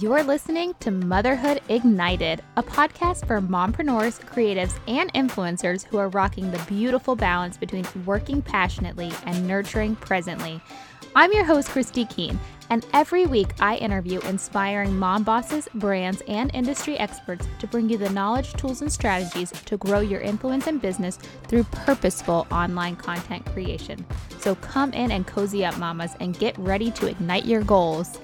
You're listening to Motherhood Ignited, a podcast for mompreneurs, creatives, and influencers who are rocking the beautiful balance between working passionately and nurturing presently. I'm your host, Christy Keen, and every week I interview inspiring mom bosses, brands, and industry experts to bring you the knowledge, tools, and strategies to grow your influence and business through purposeful online content creation. So come in and cozy up, mamas, and get ready to ignite your goals.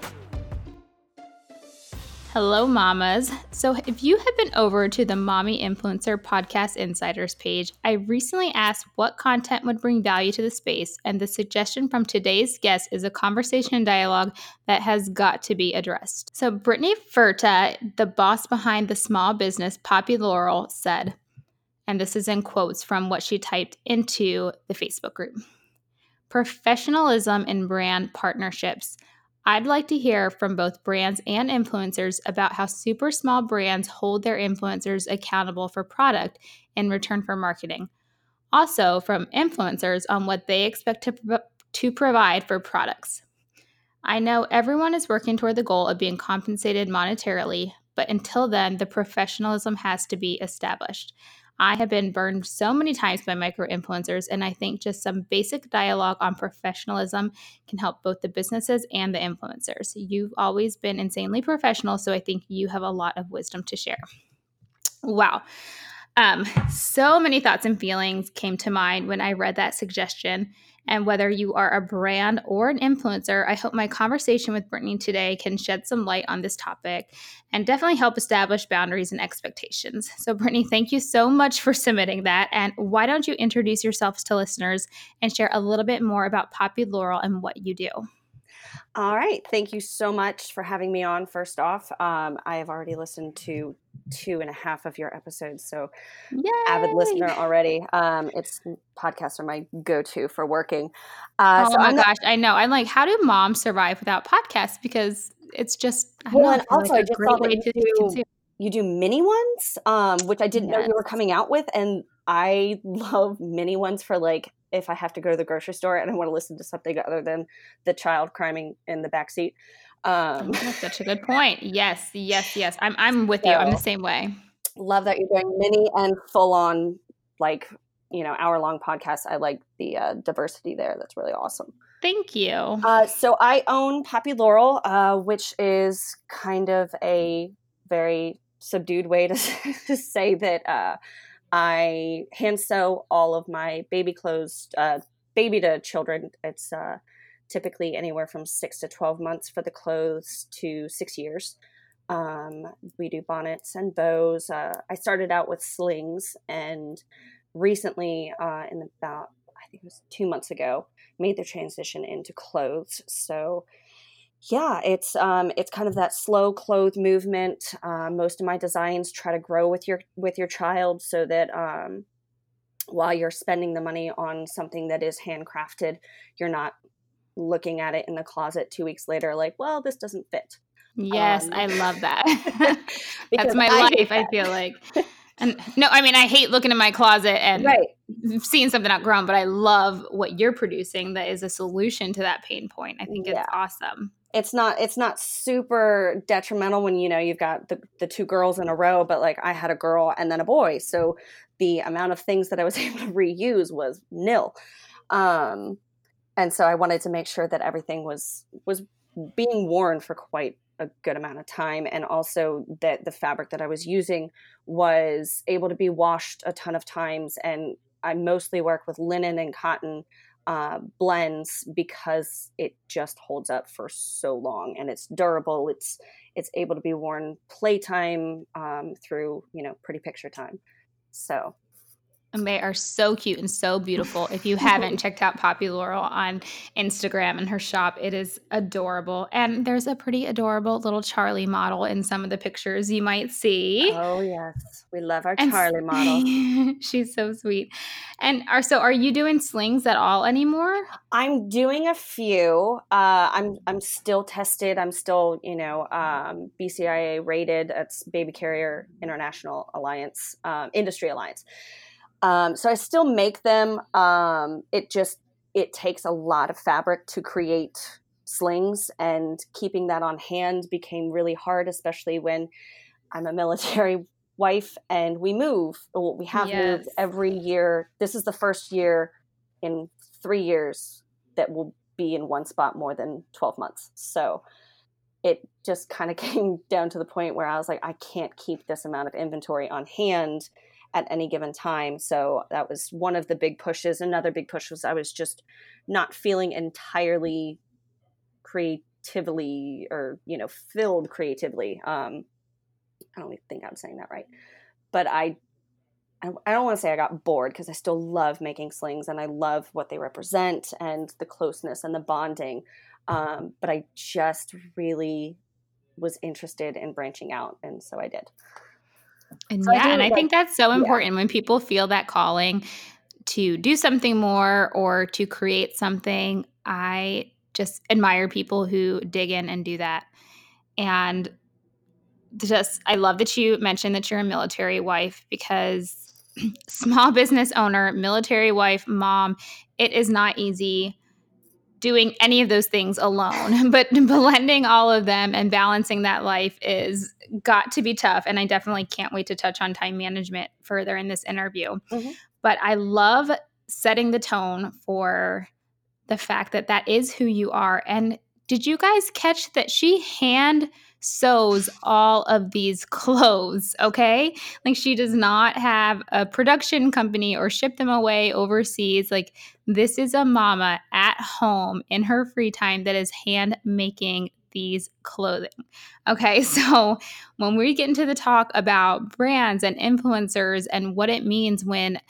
Hello, mamas. So, if you have been over to the Mommy Influencer Podcast Insiders page, I recently asked what content would bring value to the space, and the suggestion from today's guest is a conversation and dialogue that has got to be addressed. So, Britney Verta, the boss behind the small business Poppy Laurel, said, and this is in quotes from what she typed into the Facebook group professionalism in brand partnerships. I'd like to hear from both brands and influencers about how super small brands hold their influencers accountable for product in return for marketing. Also, from influencers on what they expect to, to provide for products. I know everyone is working toward the goal of being compensated monetarily, but until then, the professionalism has to be established. I have been burned so many times by micro influencers, and I think just some basic dialogue on professionalism can help both the businesses and the influencers. You've always been insanely professional, so I think you have a lot of wisdom to share. Wow. Um, so many thoughts and feelings came to mind when I read that suggestion. And whether you are a brand or an influencer, I hope my conversation with Britney today can shed some light on this topic and definitely help establish boundaries and expectations. So, Britney, thank you so much for submitting that. And why don't you introduce yourselves to listeners and share a little bit more about Poppy Laurel and what you do? All right. Thank you so much for having me on. First off, um, I have already listened to two and a half of your episodes, so Yay! avid listener already. Um, it's podcasts are my go-to for working. Uh, oh so my I'm gosh, I know. I'm like, how do moms survive without podcasts? Because it's just I well, know, and also like I just thought that you do, you do mini ones, um, which I didn't yes. know you were coming out with, and I love mini ones for like if I have to go to the grocery store and I want to listen to something other than the child crying in the back seat. Um, oh, that's such a good point. Yes, yes, yes. I'm I'm with so, you. I'm the same way. Love that you're doing mini and full on like you know hour long podcasts. I like the uh, diversity there. That's really awesome. Thank you. Uh, so I own Poppy Laurel, uh, which is kind of a very subdued way to, to say that uh, I hand sew all of my baby clothes, uh, baby to children. It's uh, typically anywhere from six to 12 months for the clothes to six years. Um, we do bonnets and bows. Uh, I started out with slings and recently, uh, in about, I think it was two months ago, made the transition into clothes. So yeah, it's um, it's kind of that slow clothes movement. Uh, most of my designs try to grow with your with your child, so that um, while you're spending the money on something that is handcrafted, you're not looking at it in the closet two weeks later, like, well, this doesn't fit. Yes, um, I love that. That's my I life. I feel like. And no, I mean, I hate looking in my closet and right. seeing something outgrown, but I love what you're producing that is a solution to that pain point. I think yeah. it's awesome it's not it's not super detrimental when you know you've got the, the two girls in a row but like i had a girl and then a boy. So the amount of things that i was able to reuse was nil. Um, and so i wanted to make sure that everything was was being worn for quite a good amount of time. And also that the fabric that i was using was able to be washed a ton of times. And i mostly work with linen and cotton uh, blends because it just holds up for so long and it's durable. It's it's able to be worn playtime um, through you know pretty picture time. So and they are so cute and so beautiful. If you haven't checked out Poppy Laurel on Instagram and her shop, it is adorable. And there's a pretty adorable little Charlie model in some of the pictures you might see. Oh yes, we love our and Charlie model. she's so sweet. And are so are you doing slings at all anymore? I'm doing a few. Uh, I'm I'm still tested. I'm still you know um, BCIA rated. That's Baby Carrier International Alliance um, Industry Alliance. Um, so I still make them. Um, it just it takes a lot of fabric to create slings and keeping that on hand became really hard especially when i'm a military wife and we move well, we have yes. moved every year this is the first year in three years that we'll be in one spot more than 12 months so it just kind of came down to the point where i was like i can't keep this amount of inventory on hand at any given time. So that was one of the big pushes. Another big push was I was just not feeling entirely creatively or, you know, filled creatively. Um, I don't think I'm saying that right. But I I don't want to say I got bored because I still love making slings and I love what they represent and the closeness and the bonding. Um, but I just really was interested in branching out, and so I did. And so yeah, I and I like, think that's so important yeah. when people feel that calling to do something more or to create something. I just admire people who dig in and do that. And just, I love that you mentioned that you're a military wife because small business owner, military wife, mom, it is not easy doing any of those things alone, but blending all of them and balancing that life is got to be tough. And I definitely can't wait to touch on time management further in this interview. Mm-hmm. But I love setting the tone for the fact that that is who you are. And did you guys catch that she hand sews all of these clothes, okay? Like she does not have a production company or ship them away overseas. Like this is a mama at home in her free time that is hand making these clothing. Okay, so when we get into the talk about brands and influencers and what it means when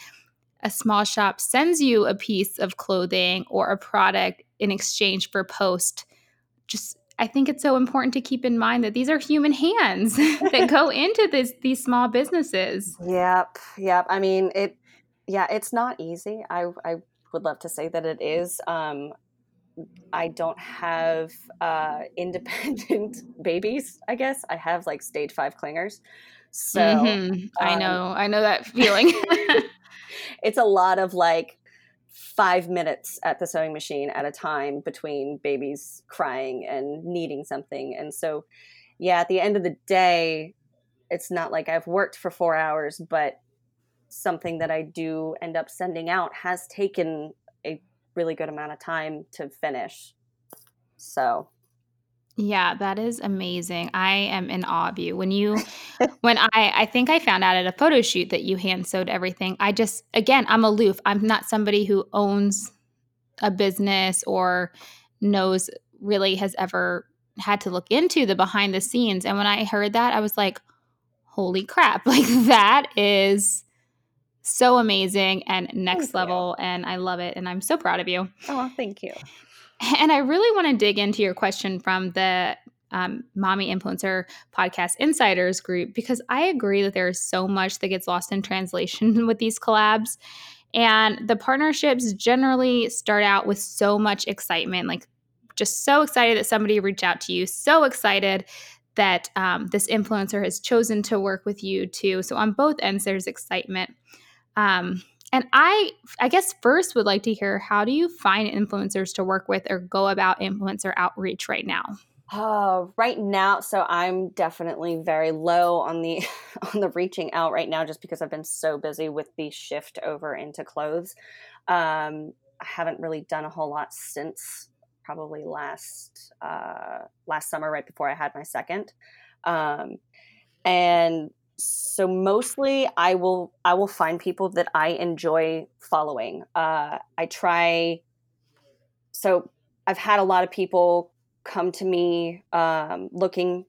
a small shop sends you a piece of clothing or a product in exchange for post, just I think it's so important to keep in mind that these are human hands that go into this these small businesses. Yep, yep. I mean, it. Yeah, it's not easy. I I would love to say that it is. Um, I don't have uh, independent babies. I guess I have like stage five clingers. So mm-hmm. I um, know, I know that feeling. it's a lot of like five minutes at the sewing machine at a time between babies crying and needing something. And so, yeah, at the end of the day, it's not like I've worked for four hours, but something that I do end up sending out has taken a really good amount of time to finish. So yeah, that is amazing. I am in awe of you. When you when I I think I found out at a photo shoot that you hand sewed everything. I just again, I'm aloof. I'm not somebody who owns a business or knows really has ever had to look into the behind the scenes. And when I heard that, I was like, holy crap. Like that is so amazing and next thank level you. and I love it and I'm so proud of you. Oh, thank you. And I really want to dig into your question from the um, Mommy Influencer Podcast Insiders group because I agree that there is so much that gets lost in translation with these collabs. And the partnerships generally start out with so much excitement, like just so excited that somebody reached out to you, so excited that um, this influencer has chosen to work with you too. So on both ends, there's excitement. Um, and I I guess first would like to hear how do you find influencers to work with or go about influencer outreach right now? Oh, right now, so I'm definitely very low on the on the reaching out right now, just because I've been so busy with the shift over into clothes. Um, I haven't really done a whole lot since probably last uh, last summer, right before I had my second. Um, and so mostly i will i will find people that i enjoy following. Uh, i try so i've had a lot of people come to me um, looking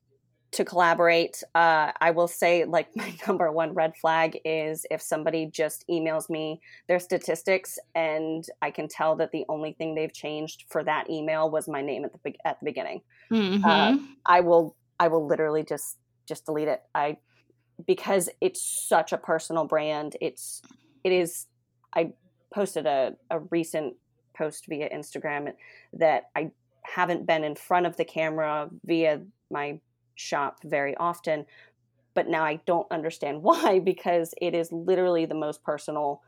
to collaborate. Uh, i will say like my number one red flag is if somebody just emails me their statistics and i can tell that the only thing they've changed for that email was my name at the at the beginning. Mm-hmm. uh, i will i will literally just just delete it. I because it's such a personal brand. It's it is. I posted a, a recent post via Instagram that I haven't been in front of the camera via my shop very often, but now I don't understand why because it is literally the most personal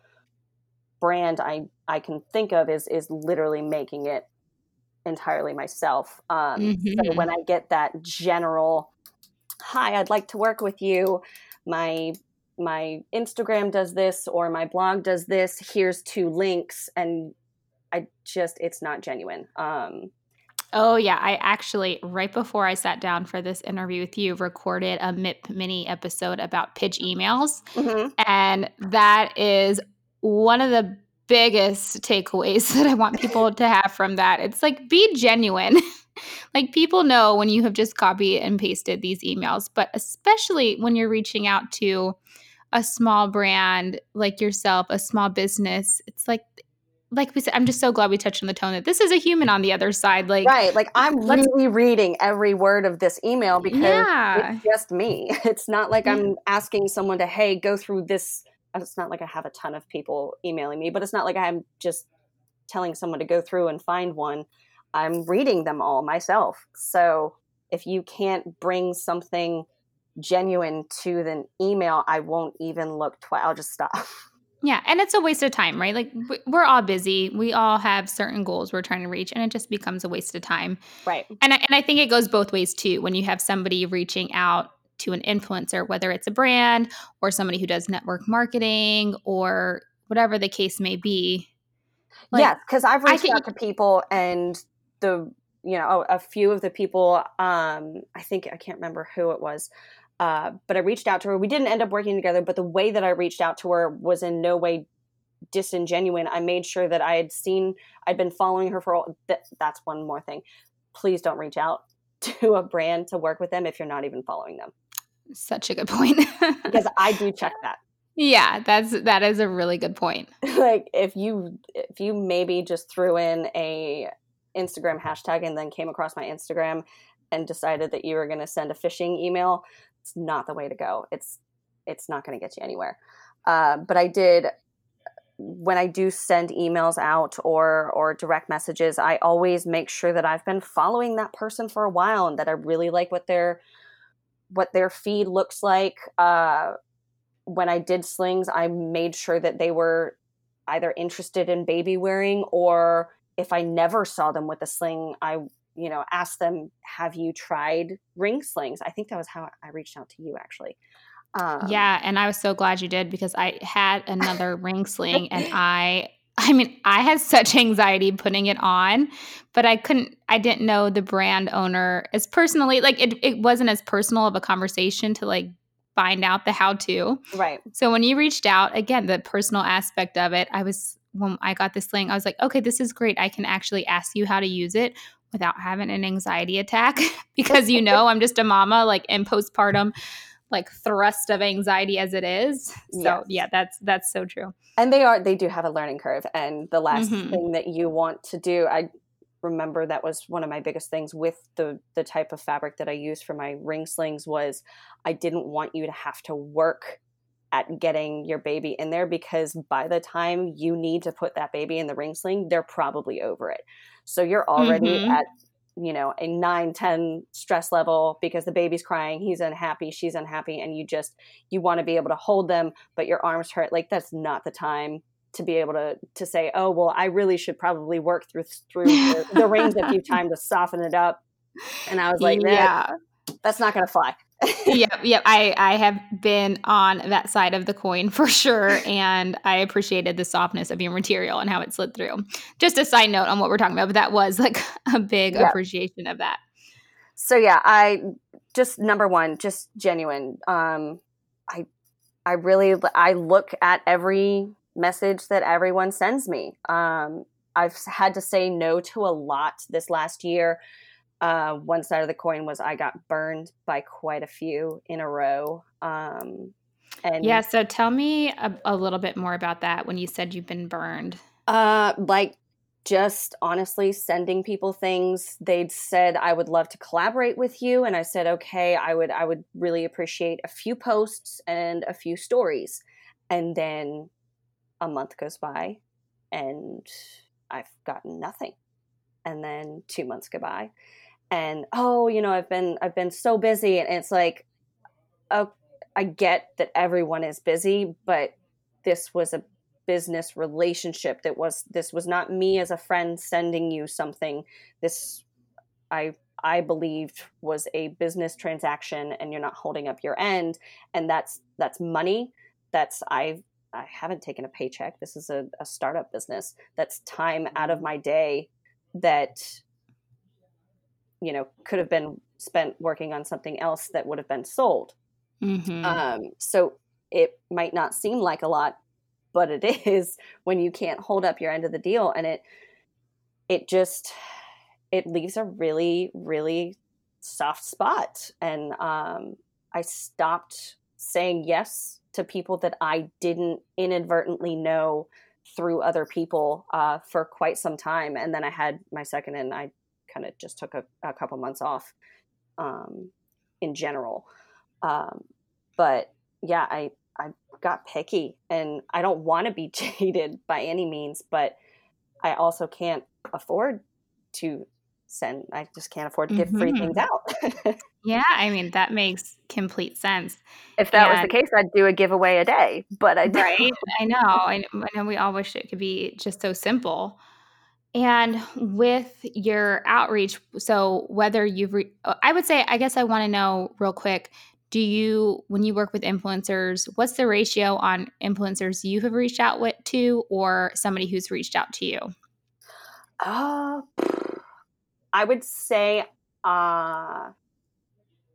brand I I can think of is is literally making it entirely myself. Um, mm-hmm. So when I get that general, "Hi, I'd like to work with you," my my Instagram does this or my blog does this. Here's two links, and I just it's not genuine. Um, Oh, yeah. I actually, right before I sat down for this interview with you, recorded a MIP mini episode about pitch emails. Mm-hmm. And that is one of the biggest takeaways that I want people to have from that. It's like be genuine. like people know when you have just copied and pasted these emails, but especially when you're reaching out to a small brand like yourself, a small business, it's like like we said, I'm just so glad we touched on the tone that this is a human on the other side. Like, right. Like, I'm really reading every word of this email because yeah. it's just me. It's not like I'm asking someone to, hey, go through this. It's not like I have a ton of people emailing me, but it's not like I'm just telling someone to go through and find one. I'm reading them all myself. So if you can't bring something genuine to the email, I won't even look twice. I'll just stop. Yeah, and it's a waste of time, right? Like we're all busy. We all have certain goals we're trying to reach, and it just becomes a waste of time. Right. And I, and I think it goes both ways too. When you have somebody reaching out to an influencer, whether it's a brand or somebody who does network marketing or whatever the case may be. Like, yes, because I've reached out to people, and the you know a few of the people, um, I think I can't remember who it was uh, but I reached out to her. We didn't end up working together, but the way that I reached out to her was in no way disingenuine. I made sure that I had seen, I'd been following her for all, th- that's one more thing. Please don't reach out to a brand to work with them if you're not even following them. Such a good point. because I do check that. Yeah, that's that is a really good point. like if you if you maybe just threw in a Instagram hashtag and then came across my Instagram and decided that you were going to send a phishing email, it's not the way to go. It's it's not going to get you anywhere. Uh, but I did when I do send emails out or or direct messages, I always make sure that I've been following that person for a while and that I really like what their what their feed looks like. Uh, when I did slings, I made sure that they were either interested in baby wearing or if I never saw them with a sling, I you know, asked them, have you tried ring slings? I think that was how I reached out to you actually. Um, yeah, and I was so glad you did because I had another ring sling and I I mean, I had such anxiety putting it on, but I couldn't I didn't know the brand owner as personally like it it wasn't as personal of a conversation to like find out the how to. Right. So when you reached out, again, the personal aspect of it, I was when I got this sling, I was like, okay, this is great. I can actually ask you how to use it without having an anxiety attack because you know I'm just a mama like in postpartum like thrust of anxiety as it is. So yes. yeah, that's that's so true. And they are they do have a learning curve and the last mm-hmm. thing that you want to do I remember that was one of my biggest things with the the type of fabric that I used for my ring slings was I didn't want you to have to work at getting your baby in there because by the time you need to put that baby in the ring sling, they're probably over it. So you're already mm-hmm. at you know a 9 10 stress level because the baby's crying he's unhappy she's unhappy and you just you want to be able to hold them but your arms hurt like that's not the time to be able to to say oh well i really should probably work through through the, the rings a few times to soften it up and i was like yeah that's not going to fly yep, yep. I I have been on that side of the coin for sure, and I appreciated the softness of your material and how it slid through. Just a side note on what we're talking about, but that was like a big yep. appreciation of that. So yeah, I just number one, just genuine. Um, I I really I look at every message that everyone sends me. Um, I've had to say no to a lot this last year uh, one side of the coin was I got burned by quite a few in a row. Um, and yeah, so tell me a, a, little bit more about that when you said you've been burned. Uh, like just honestly sending people things. They'd said I would love to collaborate with you, and I said okay. I would I would really appreciate a few posts and a few stories, and then a month goes by, and I've gotten nothing, and then two months go by and oh you know i've been i've been so busy and it's like oh i get that everyone is busy but this was a business relationship that was this was not me as a friend sending you something. This i i believed was a business transaction and you're not holding up your end and that's that's money. That's i i haven't taken a paycheck. This is a, a startup business. That's time out of my day that you know could have been spent working on something else that would have been sold. Mm-hmm. um, so it might not seem like a lot but it is when you can't hold up your end of the deal and it it just it leaves a really really soft spot. And um, i stopped saying yes to people that i didn't inadvertently know through other people uh, for quite some time. And then i had my second and i kind of just took a, a couple months off um, in general um, but yeah i i got picky and i don't want to be jaded by any means but i also can't afford to send i just can't afford to give free Mhm. things out Yeah, I mean that makes complete sense. if that was the case i'd do a giveaway a day but i don't. Right? I know. I know we all wish it could be just so simple. And with your outreach, so whether you've, re- uh, I would say, I guess I want to know real quick do you, when you work with influencers, what's the ratio on influencers you have reached out with, to or somebody who's reached out to you? Uh, I would say uh,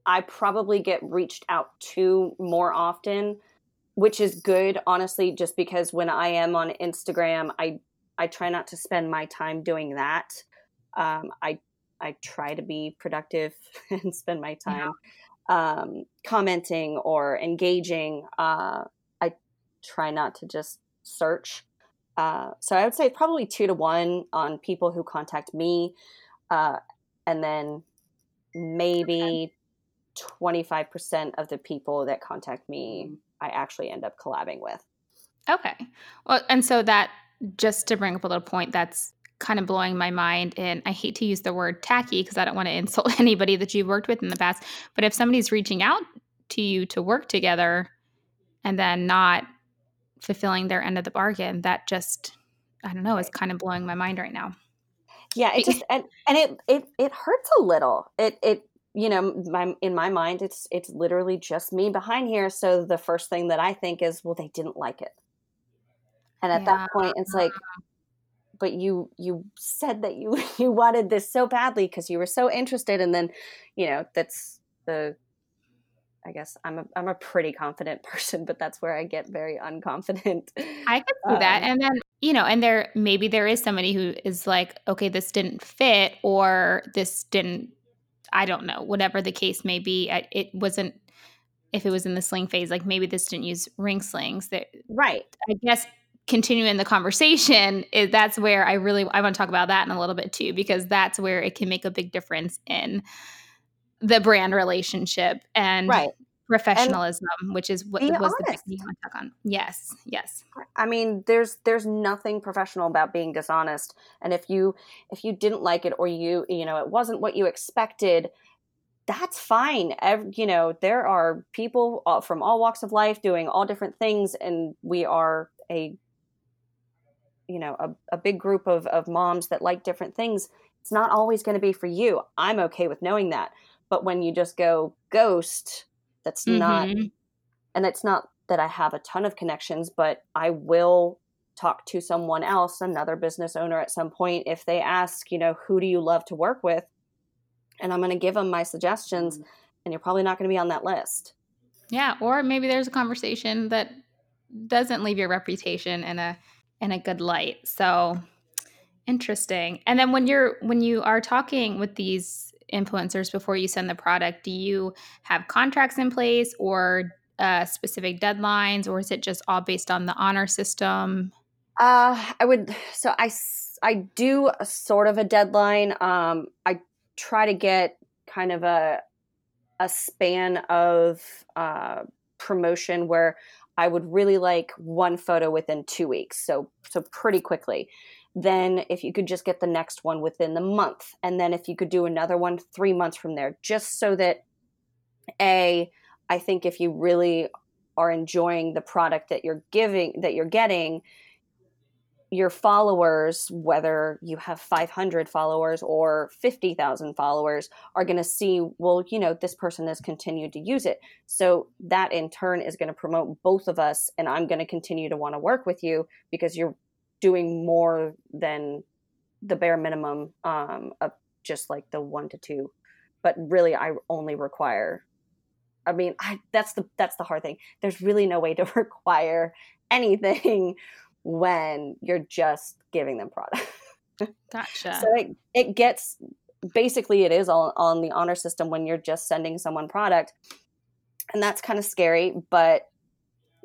I probably get reached out to more often, which is good, honestly, just because when I am on Instagram, I I try not to spend my time doing that. Um, I I try to be productive and spend my time um, commenting or engaging. Uh, I try not to just search. Uh, so I would say probably two to one on people who contact me, uh, and then maybe twenty five percent of the people that contact me, I actually end up collabing with. Okay. Well, and so that just to bring up a little point that's kind of blowing my mind and I hate to use the word tacky because I don't want to insult anybody that you've worked with in the past, but if somebody's reaching out to you to work together and then not fulfilling their end of the bargain, that just I don't know, is kind of blowing my mind right now. Yeah, it just and and it it it hurts a little. It it you know my in my mind it's it's literally just me behind here. So the first thing that I think is, well, they didn't like it, and at Yeah. that point, it's like, but you you said that you you wanted this so badly because you were so interested, and then you know that's the. I guess I'm a I'm a pretty confident person, but that's where I get very unconfident. I could see that. Um, And then, you know, and there maybe there is somebody who is like, okay, this didn't fit or this didn't, I don't know, whatever the case may be. I, it wasn't, if it was in the sling phase, like maybe this didn't use ring slings. That right. I guess continuing the conversation is that's where I really I want to talk about that in a little bit too because that's where it can make a big difference in the brand relationship and Right. professionalism, which is what was the big honest. thing you want to talk on. Yes, yes. I mean, there's there's nothing professional about being dishonest. And if you if you didn't like it or you you know it wasn't what you expected, that's fine. Ev- you know, there are people from all walks of life doing all different things, and we are a you know a, a big group of of moms that like different things. It's not always going to be for you. I'm okay with knowing that. But when you just go ghost, that's not Mhm. and it's not that I have a ton of connections, but I will talk to someone else, another business owner at some point, if they ask, you know, who do you love to work with? And I'm going to give them my suggestions, and you're probably not going to be on that list. Yeah, or maybe there's a conversation that doesn't leave your reputation in a in a good light. So interesting. And then when you're when you are talking with these influencers before you send the product, do you have contracts in place or uh, specific deadlines, or is it just all based on the honor system? Uh, I would, so I I do a sort of a deadline. Um, I try to get kind of a, a span of uh, promotion where I would really like one photo within two weeks. So, so pretty quickly. Then if you could just get the next one within the month. And then if you could do another one three months from there, just so that A, I think if you really are enjoying the product that you're giving, that you're getting, your followers, whether you have 500 followers or 50,000 followers, are going to see, well, you know, this person has continued to use it. So that in turn is going to promote both of us. And I'm going to continue to want to work with you because you're doing more than the bare minimum um, of just like the one to two. But really, I only require. I mean, I, that's the that's the hard thing. There's really no way to require anything when you're just giving them product. Gotcha. so it, it gets basically it is all on the honor system when you're just sending someone product. And that's kind of scary, but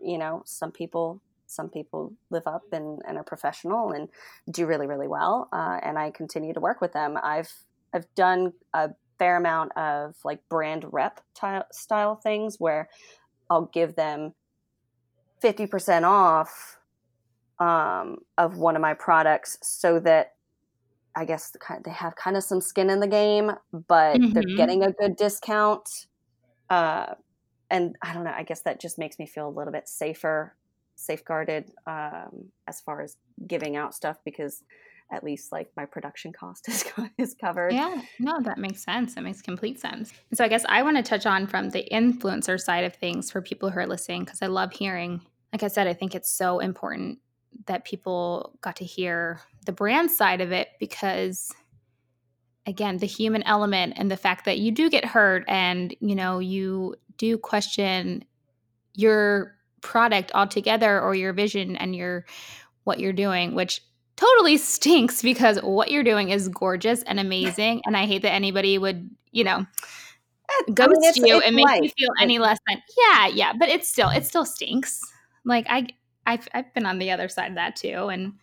you know, some people some people live up and, and are professional and do really really well uh, and i continue to work with them i've i've done a fair amount of like brand rep style things where i'll give them 50% off um, of one of my products so that I guess they have kind of some skin in the game, but mm-hmm. they're getting a good discount. Uh, and I don't know, I guess that just makes me feel a little bit safer, safeguarded um, as far as giving out stuff because at least like my production cost is, is covered. Yeah, no, that makes sense. That makes complete sense. so I guess I want to touch on from the influencer side of things for people who are listening because I love hearing. Like I said, I think it's so important that people got to hear the brand side of it because again the human element and the fact that you do get hurt and you know you do question your product altogether or your vision and your what you're doing which totally stinks because what you're doing is gorgeous and amazing and i hate that anybody would you know ghost I mean, you and make life. you feel any less than yeah yeah but it's still it still stinks like i I've I've been on the other side of that too, and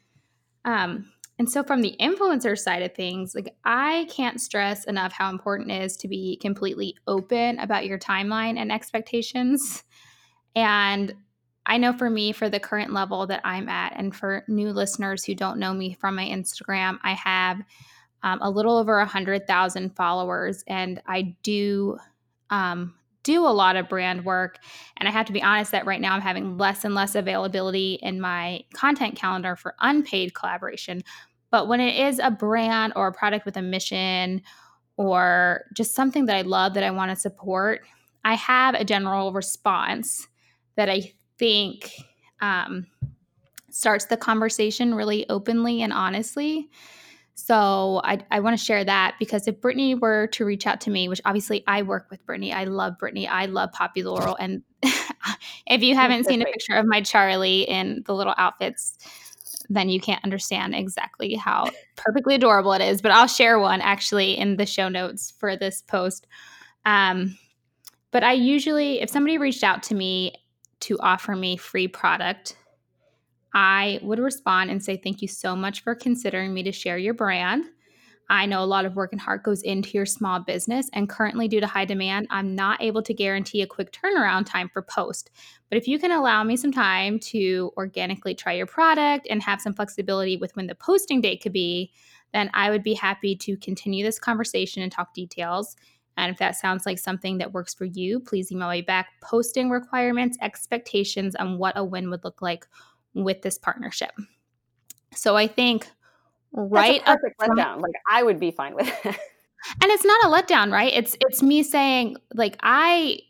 um, and so from the influencer side of things, like I can't stress enough how important it is to be completely open about your timeline and expectations. And I know for me, for the current level that I'm at, and for new listeners who don't know me from my Instagram, I have um, a little over a hundred thousand followers, and I do um, do a lot of brand work. And I have to be honest that right now I'm having less and less availability in my content calendar for unpaid collaboration. But when it is a brand or a product with a mission or just something that I love that I want to support, I have a general response that I think um, starts the conversation really openly and honestly. So I, I want to share that because if Britney were to reach out to me, which obviously I work with Britney, I love Britney, I love Poppy Laurel, and if you haven't seen a picture of my Charlie in the little outfits, then you can't understand exactly how perfectly adorable it is. But I'll share one actually in the show notes for this post. Um, but I usually, if somebody reached out to me to offer me free product, I would respond and say, Thank you so much for considering me to share your brand. I know a lot of work and heart goes into your small business, and currently, due to high demand, I'm not able to guarantee a quick turnaround time for post. But if you can allow me some time to organically try your product and have some flexibility with when the posting date could be, then I would be happy to continue this conversation and talk details. And if that sounds like something that works for you, please email me back posting requirements, expectations, and what a win would look like with this partnership. So I think right That's a perfect front, letdown. Like I would be fine with it. and it's not a letdown, right? It's it's me saying like I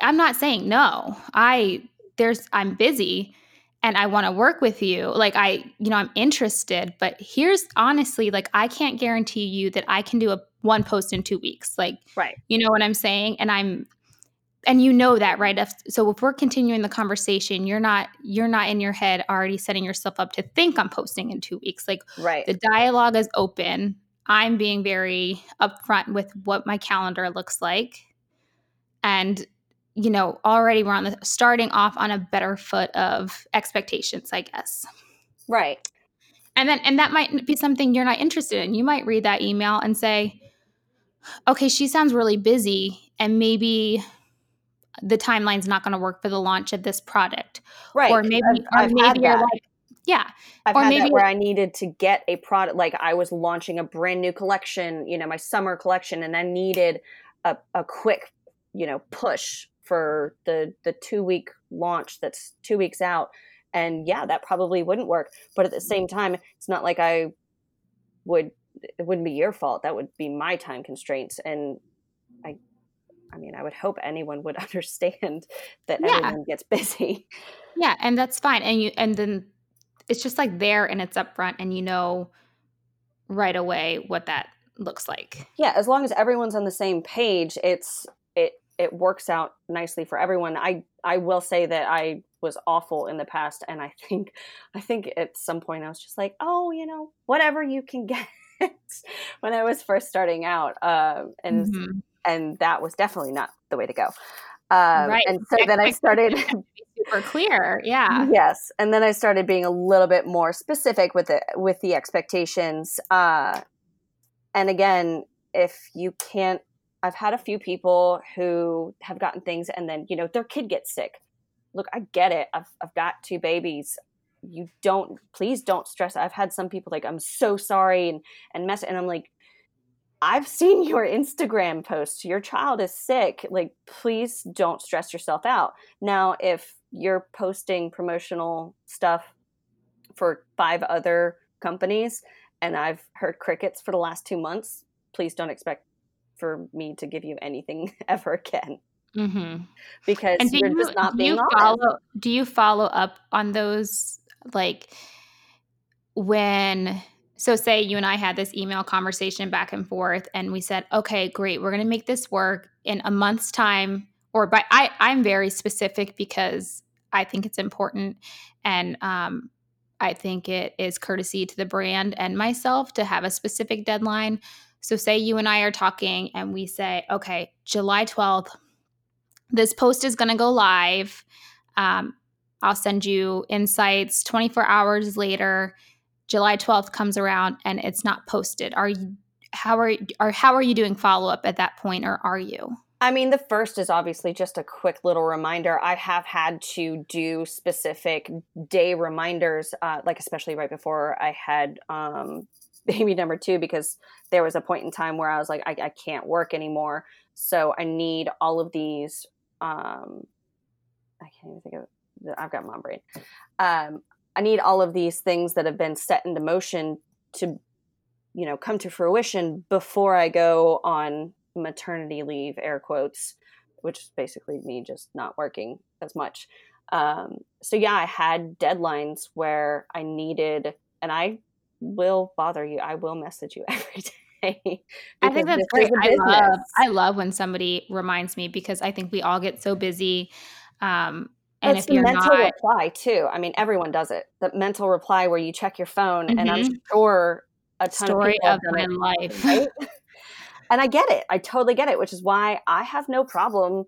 I'm not saying no. I there's I'm busy and I want to work with you. Like I, you know, I'm interested, but here's honestly like I can't guarantee you that I can do a one post in 2 weeks. Like right. You know what I'm saying? And I'm and you know that right? If, so if we're continuing the conversation you're not you're not in your head already setting yourself up to think i'm posting in two weeks. Like right. the dialogue is open. I'm being very upfront with what my calendar looks like. And you know already we're on the starting off on a better foot of expectations i guess. Right. And then and that might be something you're not interested in. You might read that email and say okay she sounds really busy and maybe the timeline's not going to work for the launch of this product. Right. Or maybe, I've, or maybe you're like, yeah. I've or had maybe where I needed to get a product, like I was launching a brand new collection, you know, my summer collection, and I needed a, a quick, you know, push for the the two week launch that's two weeks out. And yeah, that probably wouldn't work. But at the same time, it's not like I would it wouldn't be your fault. That would be my time constraints. And I mean, I would hope anyone would understand that yeah. everyone gets busy. Yeah, and that's fine. And you and then it's just like there and it's upfront and you know right away what that looks like. Yeah, as long as everyone's on the same page, it's it it works out nicely for everyone. I I will say that I was awful in the past and I think I think at some point I was just like, "Oh, you know, whatever you can get." when I was first starting out. Uh, and mm-hmm. And that was definitely not the way to go. Um, right. And so then I started super clear. Yeah. Yes. And then I started being a little bit more specific with it with the expectations. Uh, and again, if you can't, I've had a few people who have gotten things and then, you know, their kid gets sick. Look, I get it. I've, I've got two babies. You don't, please don't stress. I've had some people like, I'm so sorry and, and mess. And I'm like, I've seen your Instagram post. Your child is sick. Like, please don't stress yourself out. Now, if you're posting promotional stuff for five other companies and I've heard crickets for the last two months, please don't expect for me to give you anything ever again. Mm-hmm. Because and you're you, just not being you follow. Do you follow up on those, like when? So, say you and I had this email conversation back and forth, and we said, "Okay, great, we're going to make this work in a month's time." Or by I, I'm very specific because I think it's important. And um, I think it is courtesy to the brand and myself to have a specific deadline. So, say you and I are talking and we say, okay, July 12th, this post is going to go live. Um, I'll send you insights 24 hours later. July 12th comes around and it's not posted. Are you how are or how are you doing follow up at that point or are you? I mean, the first is obviously just a quick little reminder. I have had to do specific day reminders, uh, like especially right before I had um, baby number two, because there was a point in time where I was like, I, I can't work anymore. So I need all of these. Um, I can't even think of. I've got mom brain. Um, I need all of these things that have been set into motion to, you know, come to fruition before I go on maternity leave, air quotes, which is basically me just not working as much. Um, so yeah, I had deadlines where I needed, and I will bother you. I will message you every day. I think that's great. I love, I love when somebody reminds me because I think we all get so busy. Um, and it's if the mental not, reply too. I mean, everyone does it. The mental reply where you check your phone, mm-hmm. and I'm mm-hmm. sure a ton Story of, of my it, life. Right? and I get it. I totally get it, which is why I have no problem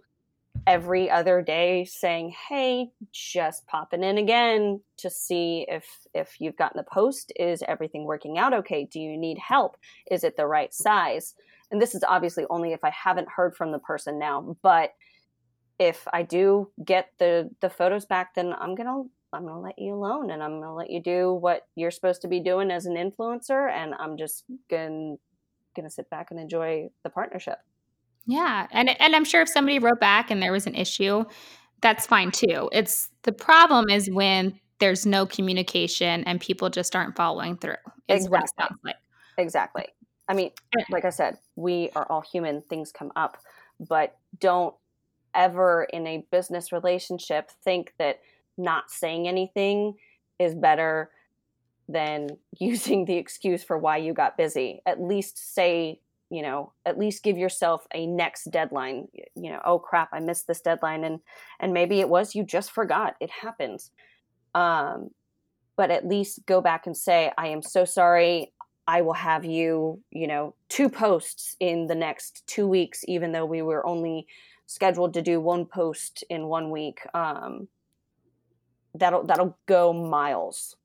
every other day saying, "Hey, just popping in again to see if if you've gotten the post. Is everything working out okay? Do you need help? Is it the right size?" And this is obviously only if I haven't heard from the person now, but if I do get the the photos back, then I'm gonna I'm gonna let you alone, and I'm gonna let you do what you're supposed to be doing as an influencer, and I'm just gonna to sit back and enjoy the partnership. Yeah, and and I'm sure if somebody wrote back and there was an issue, that's fine too. It's the problem is when there's no communication and people just aren't following through. exactly. Like. Exactly. I mean, like I said, we are all human. Things come up, but don't ever in a business relationship think that not saying anything is better than using the excuse for why you got busy. At least say, you know, at least give yourself a next deadline. You know, oh crap, I missed this deadline and and maybe it was you just forgot. It happens. Um but at least go back and say, I am so sorry. I will have you, you know, two posts in the next 2 weeks even though we were only scheduled to do one post in one week. Um that'll that'll go miles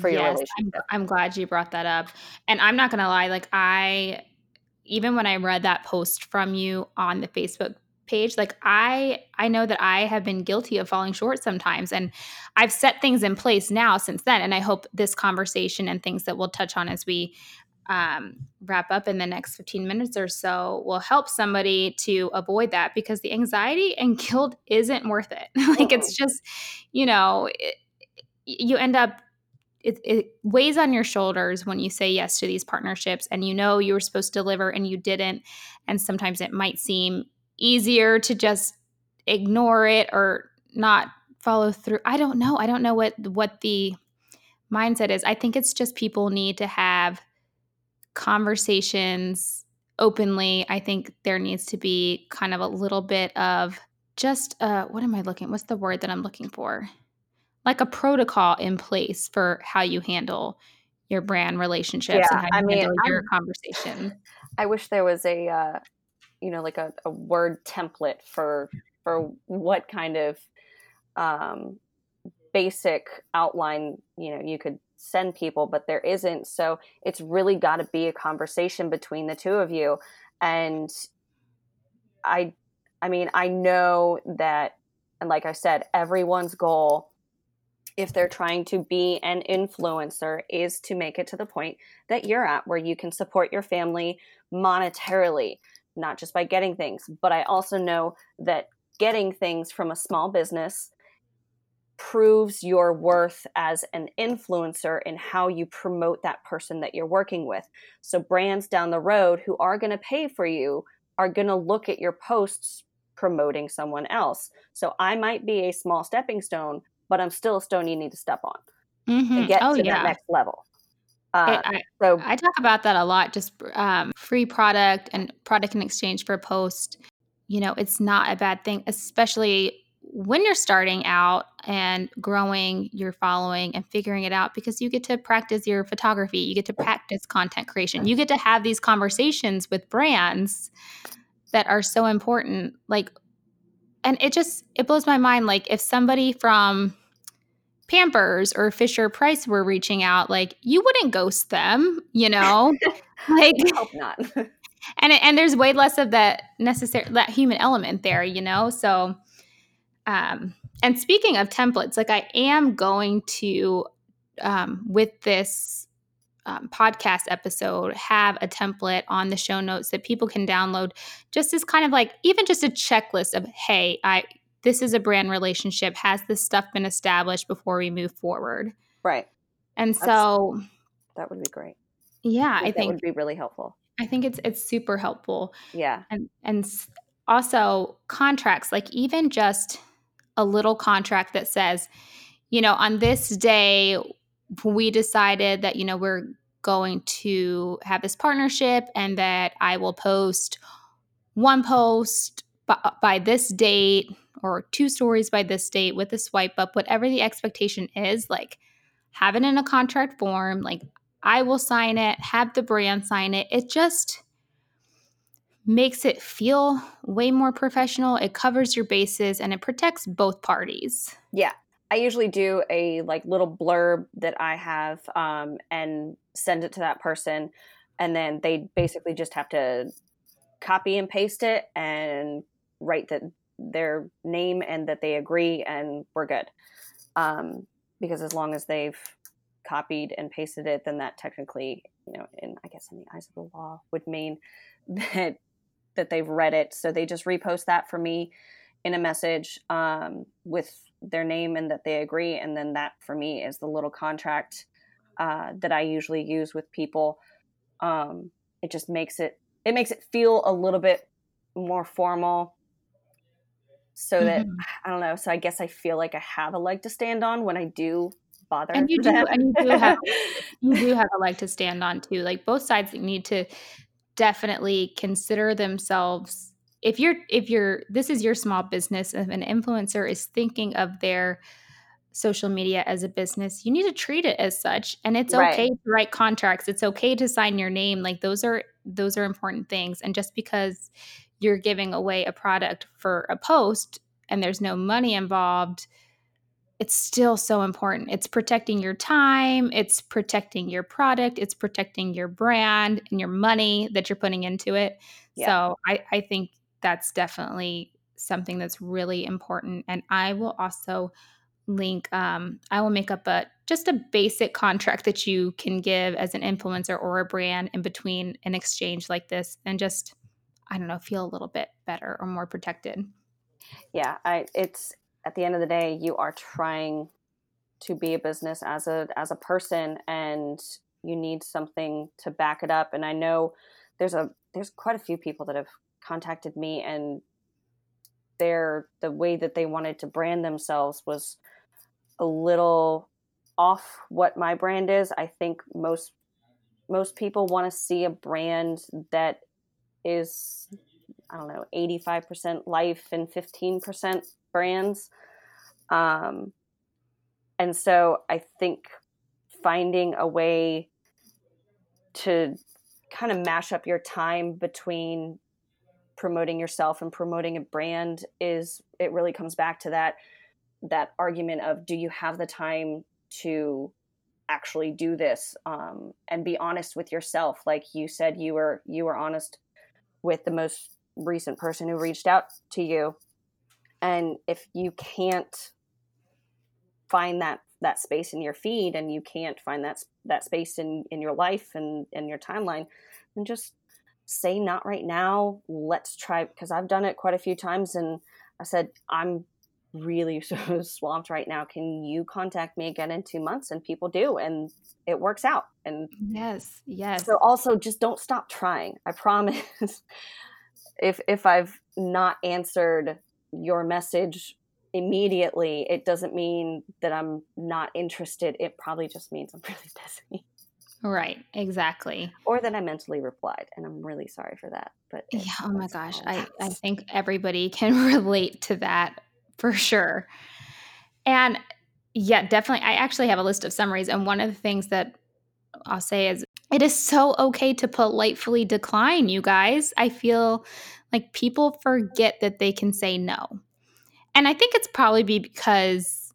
for your relationship. I'm, I'm glad you brought that up. And I'm not gonna lie, like I even when I read that post from you on the Facebook page like i i know that i have been guilty of falling short sometimes and i've set things in place now since then and i hope this conversation and things that we'll touch on as we um, wrap up in the next 15 minutes or so will help somebody to avoid that because the anxiety and guilt isn't worth it. Like it's just you know it, you end up it, it, weighs on your shoulders when you say yes to these partnerships and you know you were supposed to deliver and you didn't. And sometimes it might seem easier to just ignore it or not follow through. I don't know. I don't know what what the mindset is. I think it's just people need to have conversations openly i think there needs to be kind of a little bit of just uh what am i looking what's the word that i'm looking for like a protocol in place for how you handle your brand relationships yeah, and how you I mean, handle your I'm, conversation. I wish there was a uh, you know like a, a, word template for for what kind of um, basic outline you know you could send people but there isn't. So it's really got to be a conversation between the two of you. And i i mean i know that and like i said everyone's goal if they're trying to be an influencer is to make it to the point that you're at where you can support your family monetarily not just by getting things but i also know that getting things from a small business proves your worth as an influencer in how you promote that person that you're working with so brands down the road who are going to pay for you are going to look at your posts promoting someone else so i might be a small stepping stone but I'm still a stone you need to step on mm-hmm. to get oh, to yeah. that next level. Uh, I, so I talk about that a lot. Just um, free product and product in exchange for a post. You know, it's not a bad thing, especially when you're starting out and growing your following and figuring it out because you get to practice your photography, you get to practice content creation, you get to have these conversations with brands that are so important. Like, and it just it blows my mind. Like, if somebody from Pampers or Fisher Price were reaching out, like you wouldn't ghost them, you know? like I hope not. and and there's way less of that necessary that human element there, you know? So um and speaking of templates, like I am going to um with this um, podcast episode have a template on the show notes that people can download just as kind of like even just a checklist of hey i this is a brand relationship. Has this stuff been established before we move forward? Right. And That's, so that would be great. Yeah, I think, I think would be really helpful. I think it's it's super helpful. Yeah. And and also contracts, like even just a little contract that says, you know, on this day we decided that you know we're going to have this partnership and that I will post one post by, this date or two stories by this date with a swipe up, whatever the expectation is, like have it in a contract form. Like I will sign it, have the brand sign it. It just makes it feel way more professional. It covers your bases and it protects both parties. Yeah. I usually do a like little blurb that I have um, and send it to that person. And then they basically just have to copy and paste it and write that their name and that they agree and we're good. Um, because as long as they've copied and pasted it, then that technically, you know, in I guess in the eyes of the law would mean that that they've read it. So they just repost that for me in a message um, with their name and that they agree, and then that for me is the little contract uh, that I usually use with people. Um, it just makes it it makes it feel a little bit more formal so mm-hmm. that I don't know. So I guess I feel like I have a leg to stand on when I do bother. And you do, and you do have you do have a leg to stand on too. Like both sides need to definitely consider themselves. If you're if you're this is your small business, if an influencer is thinking of their social media as a business, you need to treat it as such. And it's right. okay to write contracts. It's okay to sign your name. Like those are those are important things. And just because you're giving away a product for a post and there's no money involved, it's still so important. It's protecting your time, it's protecting your product, it's protecting your brand and your money that you're putting into it. Yeah. So I, I think that's definitely something that's really important. And I will also link um, i will make up a just a basic contract that you can give as an influencer or a brand in between an exchange like this and just I don't know, feel a little bit better or more protected. Yeah, I it's at the end of the day, you are trying to be a business as a as a person and you need something to back it up. And i know there's a there's quite a few people that have contacted me and their the way that they wanted to brand themselves was a little off what my brand is. I think most most people want to see a brand that is i don't know 85% life and 15% brands. Um, and so i think finding a way to kind of mash up your time between promoting yourself and promoting a brand is it really comes back to that that argument of do you have the time to actually do this? Um, and be honest with yourself. Like you said you were you were honest with the most recent person who reached out to you and if you can't find that that space in your feed and you can't find that that space in in your life and in your timeline then just say not right now. Let's try because i've done it quite a few times and i said i'm really so swamped right now. Can you contact me again in two months? And people do and it works out. And yes yes. So also just don't stop trying. I promise. If if i've not answered your message immediately, it doesn't mean that I'm not interested. It probably just means I'm really busy. Right, exactly. Or that I mentally replied, and I'm really sorry for that. But yeah, oh my gosh, I, I think everybody can relate to that for sure. And yeah, definitely. I actually have a list of summaries, and one of the things that I'll say is it is so okay to politely decline, you guys. I feel like people forget that they can say no. And I think it's probably because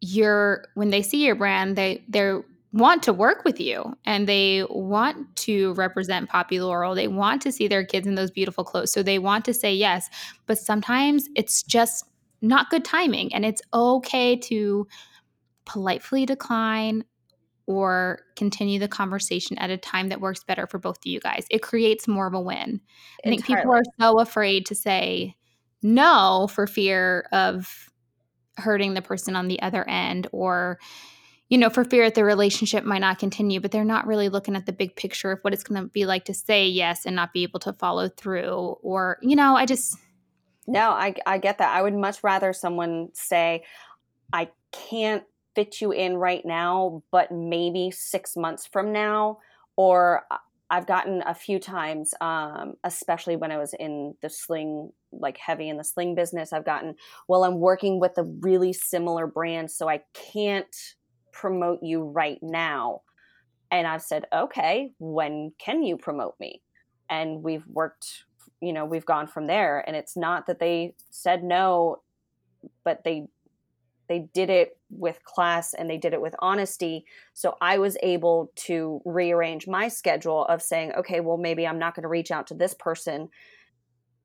you're when they see your brand, they they want to work with you and they want to represent Poppy Laurel. They want to see their kids in those beautiful clothes. So they want to say yes, but sometimes it's just not good timing and it's okay to politely decline or continue the conversation at a time that works better for both of you guys. It creates more of a win. I think people are so afraid to say no for fear of hurting the person on the other end or you know for fear that the relationship might not continue but they're not really looking at the big picture of what it's going to be like to say yes and not be able to follow through or you know i just no i, I get that i would much rather someone say i can't fit you in right now but maybe six months from now or I've gotten a few times, um, especially when I was in the sling, like heavy in the sling business. I've gotten, well, I'm working with a really similar brand, so I can't promote you right now. And I've said, okay, when can you promote me? And we've worked, you know, we've gone from there. And it's not that they said no, but they they did it with class and they did it with honesty. So I was able to rearrange my schedule of saying, okay, well, maybe I'm not going to reach out to this person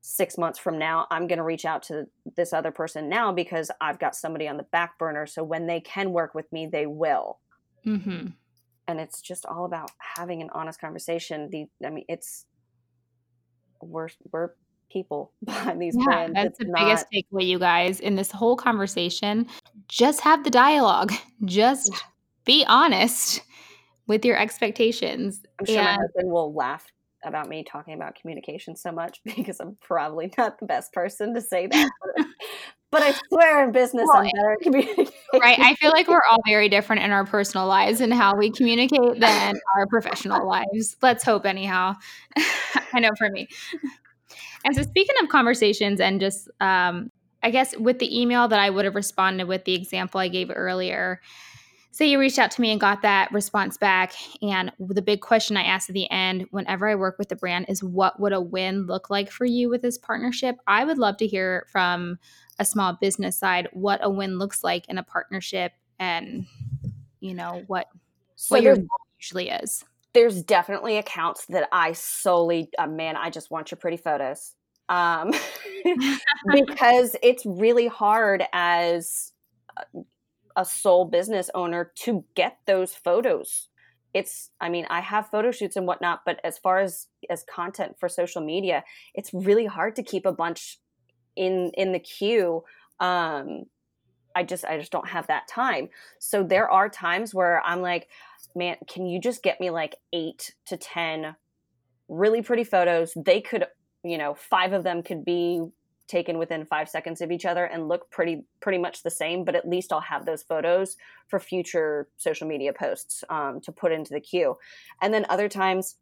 six months from now. I'm going to reach out to this other person now because I've got somebody on the back burner. So when they can work with me, they will. Mm-hmm. And it's just all about having an honest conversation. The, I mean, it's we're we're people behind these yeah, brands. That's it's the not... biggest takeaway, you guys, in this whole conversation. Just have the dialogue. Just yeah. be honest with your expectations. I'm sure and... my husband will laugh about me talking about communication so much because I'm probably not the best person to say that. but I swear in business well, I'm better at communicating. Right. I feel like we're all very different in our personal lives and how we communicate than our professional lives. Let's hope anyhow. I know for me. And so, speaking of conversations, and just, um, I guess with the email that I would have responded with the example I gave earlier, say you reached out to me and got that response back. And the big question I asked at the end, whenever I work with the brand, is what would a win look like for you with this partnership? I would love to hear from a small business side what a win looks like in a partnership and, you know, what, so what your goal usually is there's definitely accounts that I solely, uh, man, I just want your pretty photos. Um, because it's really hard as a sole business owner to get those photos. It's, I mean, I have photo shoots and whatnot, but as far as as content for social media, it's really hard to keep a bunch in in the queue. Um, I just I just don't have that time. So there are times where I'm like, man, can you just get me like 8 to 10 really pretty photos? They could, you know, 5 of them could be taken within 5 seconds of each other and look pretty pretty much the same, but at least I'll have those photos for future social media posts um, to put into the queue. And then other times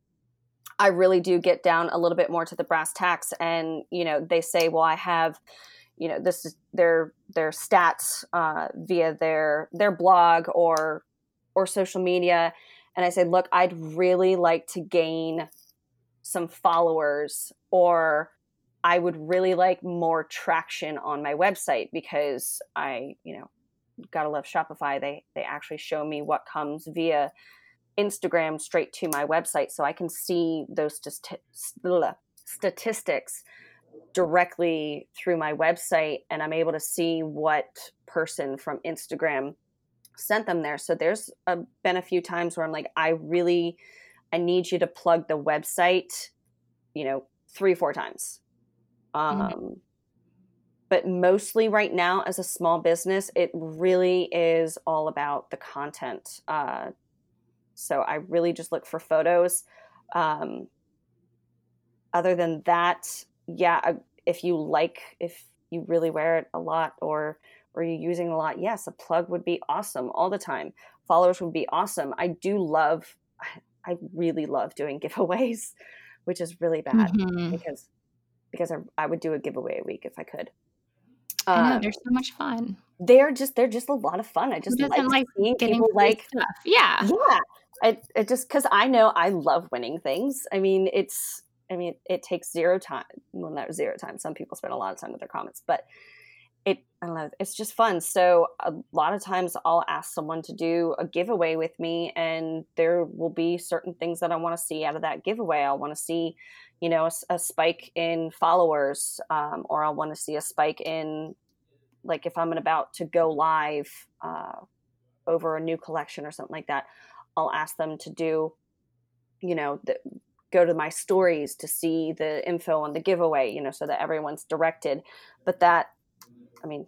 I really do get down a little bit more to the brass tacks and, you know, they say, "Well, I have you know this is their their stats uh, via their their blog or or social media and i say look i'd really like to gain some followers or i would really like more traction on my website because i you know gotta love shopify. They they actually show me what comes via instagram straight to my website so i can see those just statistics directly through my website and I'm able to see what person from Instagram sent them there. So there's a, been a few times where I'm like, I really, I need you to plug the website, you know, three, four times. Mm-hmm. Um, mm-hmm. But mostly right now, as a small business, it really is all about the content. Uh, so I really just look for photos. Um, other than that, yeah, if you like, if you really wear it a lot or or you're using a lot, yes, a plug would be awesome all the time. Followers would be awesome. I do love, I really love doing giveaways, which is really bad mm-hmm. because because I, I would do a giveaway a week if I could. I know, um, they're so much fun. They're just they're just a lot of fun. I just like, like seeing people like stuff. Yeah, yeah. I, it just because I know I love winning things. I mean, it's I mean, it takes zero time. Well, not zero time. Some people spend a lot of time with their comments, but it, I know, it's just fun. So a lot of times I'll ask someone to do a giveaway with me, and there will be certain things that I want to see out of that giveaway. I want to see, you know, a, a spike in followers, um, or I want to see a spike in, like, if I'm about to go live uh, over a new collection or something like that, I'll ask them to do, you know, the, go to my stories to see the info on the giveaway, you know, so that everyone's directed. But that, I mean,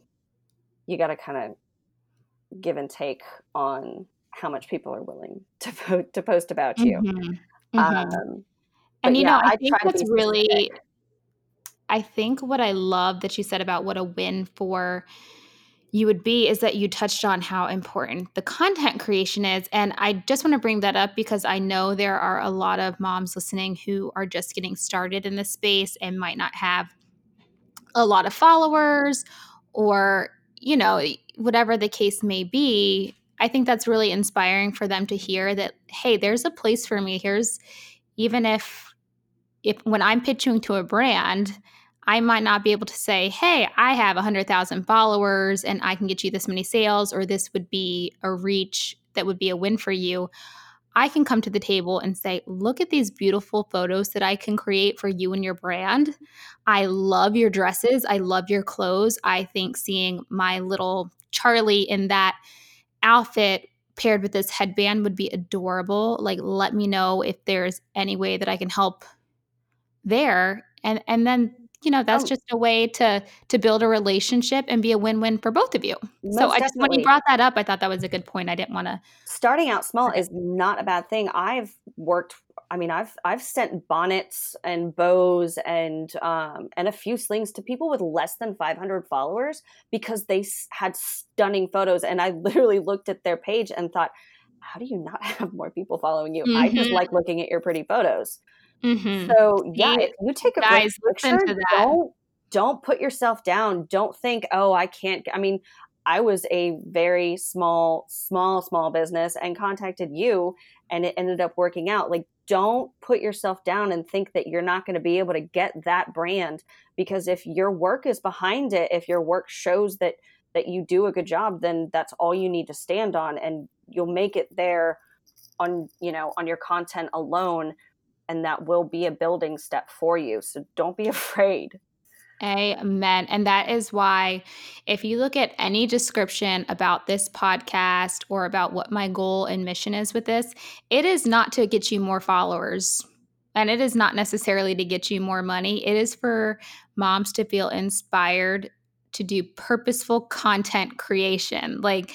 you got to kind of give and take on how much people are willing to po- to post about you. Mm-hmm. Mm-hmm. Um, and you yeah, know, I, I think what's really, specific. I think what I love that you said about what a win for you would be is that you touched on how important the content creation is. And I just want to bring that up because I know there are a lot of moms listening who are just getting started in this space and might not have a lot of followers or, you know, whatever the case may be. I think that's really inspiring for them to hear that, hey, there's a place for me. Here's even if if when I'm pitching to a brand, I might not be able to say, hey, I have 100,000 followers and I can get you this many sales, or this would be a reach that would be a win for you. I can come to the table and say, look at these beautiful photos that I can create for you and your brand. I love your dresses. I love your clothes. I think seeing my little Charlie in that outfit paired with this headband would be adorable. Like, let me know if there's any way that I can help there. And, and then you know that's oh. just a way to to build a relationship and be a win-win for both of you Most so i just when you brought that up i thought that was a good point i didn't want to starting out small is not a bad thing i've worked i mean i've i've sent bonnets and bows and um and a few slings to people with less than 500 followers because they had stunning photos and i literally looked at their page and thought how do you not have more people following you mm-hmm. i just mm-hmm. like looking at your pretty photos Mm-hmm. So yeah, if you take a guys, picture, don't don't put yourself down. Don't think, oh, I can't. I mean, I was a very small, small, small business and contacted you, and it ended up working out. Like, don't put yourself down and think that you're not going to be able to get that brand because if your work is behind it, if your work shows that that you do a good job, then that's all you need to stand on, and you'll make it there on you know on your content alone and that will be a building step for you. So don't be afraid. Amen. And that is why, if you look at any description about this podcast or about what my goal and mission is with this, it is not to get you more followers. And it is not necessarily to get you more money. It is for moms to feel inspired to do purposeful content creation. Like,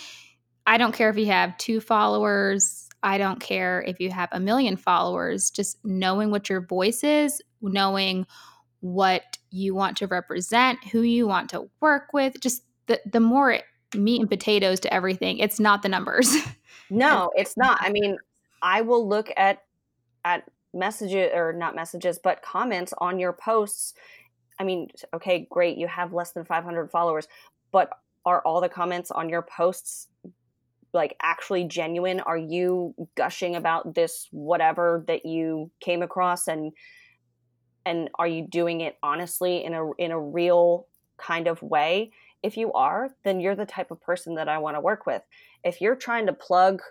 I don't care if you have two followers, I don't care if you have a million followers, just knowing what your voice is, knowing what you want to represent, who you want to work with, just the, the more meat and potatoes to everything. It's not the numbers. No, it's not. I mean, I will look at at messages or not messages, but comments on your posts. I mean, okay, great, you have less than 500 followers, but are all the comments on your posts like actually genuine? Are you gushing about this whatever that you came across and and are you doing it honestly in a in a real kind of way? If you are, then you're the type of person that I want to work with. If you're trying to plug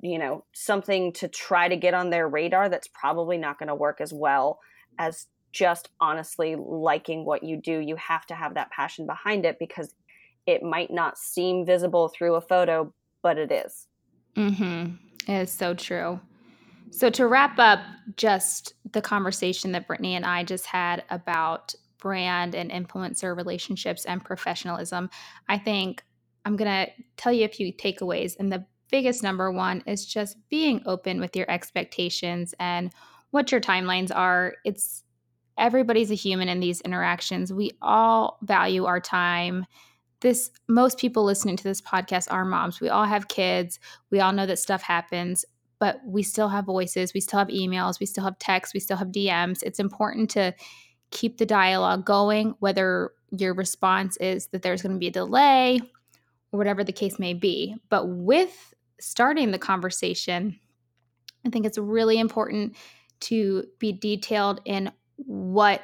you know, something to try to get on their radar that's probably not going to work as well as just honestly liking what you do. You have to have that passion behind it because it might not seem visible through a photo, but it is. Mm-hmm. It is so true. So, to wrap up just the conversation that Britney and I just had about brand and influencer relationships and professionalism, I think I'm going to tell you a few takeaways. And the biggest number one is just being open with your expectations and what your timelines are. It's everybody's a human in these interactions. We all value our time this most people listening to this podcast are moms. We all have kids. We all know that stuff happens, but we still have voices, we still have emails, we still have texts, we still have DMs. It's important to keep the dialogue going whether your response is that there's going to be a delay or whatever the case may be. But with starting the conversation, I think it's really important to be detailed in what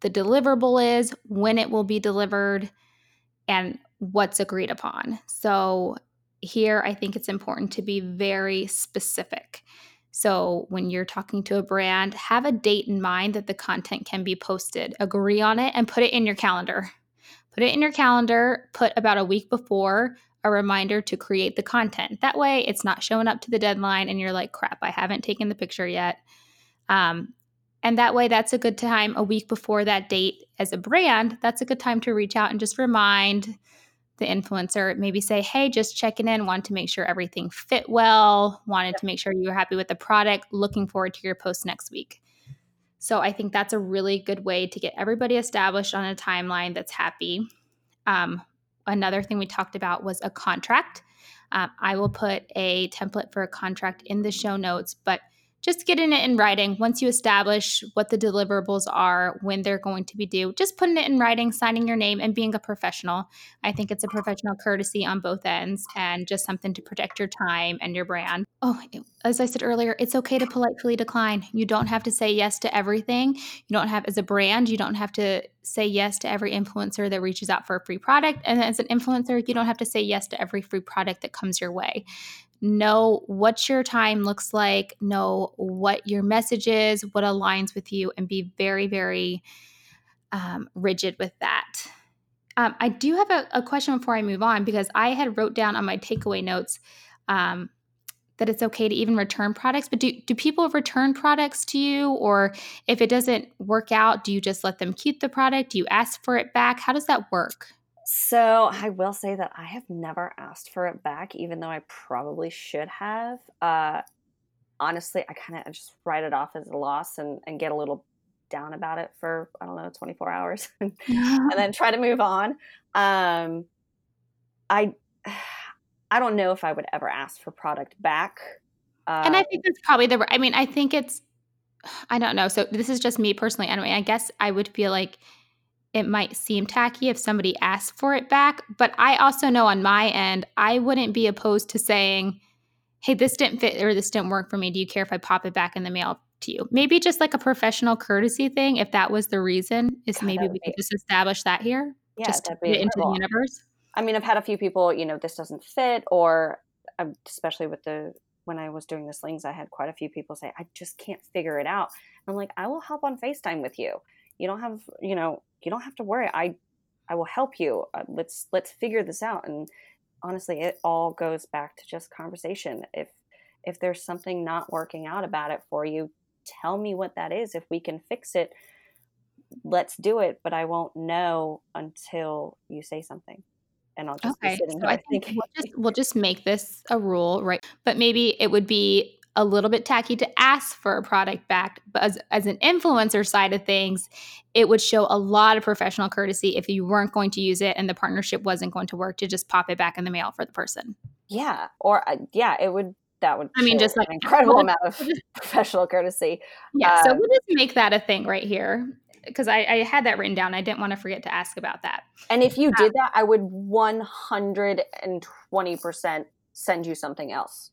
the deliverable is, when it will be delivered, and what's agreed upon. So, here I think it's important to be very specific. So, when you're talking to a brand, have a date in mind that the content can be posted. Agree on it and put it in your calendar. Put it in your calendar, put about a week before a reminder to create the content. That way, it's not showing up to the deadline and you're like, crap, I haven't taken the picture yet. Um, and that way, that's a good time a week before that date as a brand. That's a good time to reach out and just remind the influencer, maybe say, hey, just checking in, wanted to make sure everything fit well, wanted to make sure you were happy with the product, looking forward to your post next week. So I think that's a really good way to get everybody established on a timeline that's happy. Um, another thing we talked about was a contract. Um, I will put a template for a contract in the show notes, but just getting it in writing. Once you establish what the deliverables are when they're going to be due just putting it in writing signing your name and being a professional. I think it's a professional courtesy on both ends and just something to protect your time and your brand. Oh as i said earlier it's okay to politely decline. You don't have to say yes to everything. You don't have as a brand you don't have to say yes to every influencer that reaches out for a free product. And as an influencer you don't have to say yes to every free product that comes your way know what your time looks like, know what your message is, what aligns with you, and be very, very um, rigid with that. Um, I do have a, a, question before I move on because I had wrote down on my takeaway notes um, that it's okay to even return products. But do do people return products to you, or if it doesn't work out, do you just let them keep the product? Do you ask for it back? How does that work? So I will say that I have never asked for it back, even though I probably should have. Uh, honestly, I kind of just write it off as a loss and, and get a little down about it for I don't know 24 hours, and then try to move on. Um, I I don't know if I would ever ask for product back. Uh, and I think that's probably the. I mean, I think it's. I don't know. So this is just me personally. Anyway, I guess I would feel like it might seem tacky if somebody asks for it back. But I also know on my end, I wouldn't be opposed to saying, hey, this didn't fit or this didn't work for me. Do you care if I pop it back in the mail to you? Maybe just like a professional courtesy thing, if that was the reason, is God, maybe we could just establish that here. Yeah, just to put it into the universe. I mean, I've had a few people, you know, this doesn't fit, or especially with the when I was doing the slings, I had quite a few people say, I just can't figure it out. I'm like, I will hop on FaceTime with you. You don't have, you know, you don't have to worry. I I will help you. Uh, let's let's figure this out. And honestly, it all goes back to just conversation. If if there's something not working out about it for you, tell me what that is. If we can fix it, let's do it, but I won't know until you say something. And I'll just okay. so I think we'll just, we'll just make this a rule, right? But maybe it would be a little bit tacky to ask for a product back. But as, as an influencer side of things, it would show a lot of professional courtesy if you weren't going to use it and the partnership wasn't going to work to just pop it back in the mail for the person. Yeah. Or, uh, yeah, it would that would I mean, just like an incredible amount of professional courtesy. Yeah, so we'll just make that a thing right here because I, I, had that written down. I didn't want to forget to ask about that. And if you um, did that, I would 120% send you something else.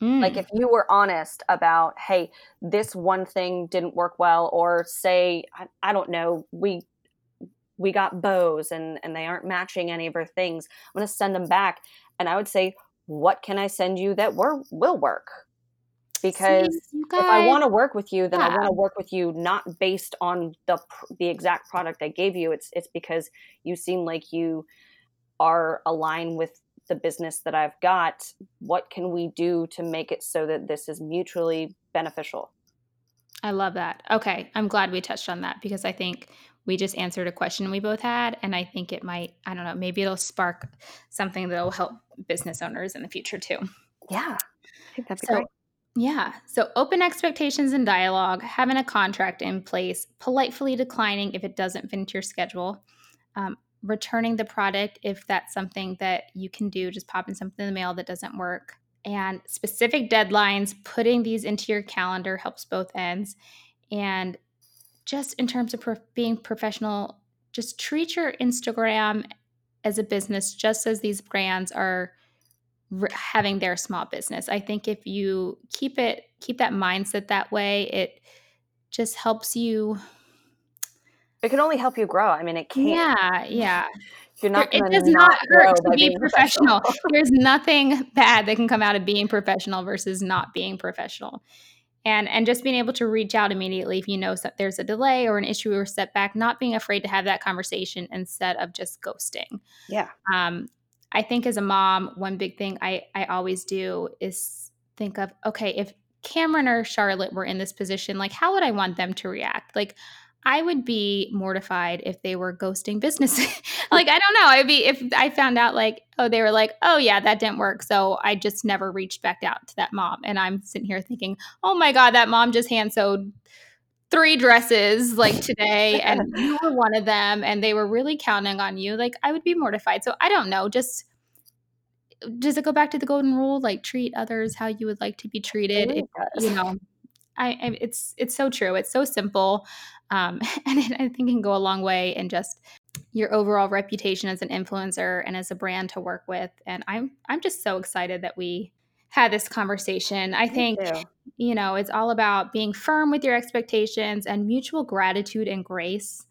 Mm. Like if you were honest about, hey, this one thing didn't work well, or say, I, I don't know, we we got bows and and they aren't matching any of her things. I'm gonna send them back, and I would say, what can I send you that wor- will work? Because See, if I want to work with you, then yeah. I want to work with you not based on the the exact product I gave you. It's it's because you seem like you are aligned with the business that I've got. What can we do to make it so that this is mutually beneficial? I love that. Okay, I'm glad we touched on that because I think we just answered a question we both had and i think it might i don't know maybe it'll spark something that'll help business owners in the future too yeah i think that'd so, great yeah so open expectations and dialogue having a contract in place politely declining if it doesn't fit into your schedule um, returning the product if that's something that you can do just popping something in the mail that doesn't work and specific deadlines putting these into your calendar helps both ends and just in terms of pro- being professional, just treat your Instagram as a business, just as these brands are re- having their small business. I think if you keep it, keep that mindset that way, it just helps you. It can only help you grow. I mean, it can't. Yeah, yeah. You're not. It does not, not hurt to be professional. professional. There's nothing bad that can come out of being professional versus not being professional and and just being able to reach out immediately if you know that there's a delay or an issue or setback not being afraid to have that conversation instead of just ghosting yeah um i think as a mom one big thing i i always do is think of okay if cameron or charlotte were in this position like how would i want them to react like I would be mortified if they were ghosting businesses. like, I don't know. I'd be, if I found out, like, oh, they were like, oh, yeah, that didn't work. So I just never reached back out to that mom. And I'm sitting here thinking, oh my God, that mom just hand sewed three dresses like today and you were one of them and they were really counting on you. Like, I would be mortified. So I don't know. Just, does it go back to the golden rule? Like, treat others how you would like to be treated. If, you know, I, I, it's it's so true. It's so simple, um, and it, I think can go a long way in just your overall reputation as an influencer and as a brand to work with. And I'm I'm just so excited that we had this conversation. I think you know it's all about being firm with your expectations and mutual gratitude and grace.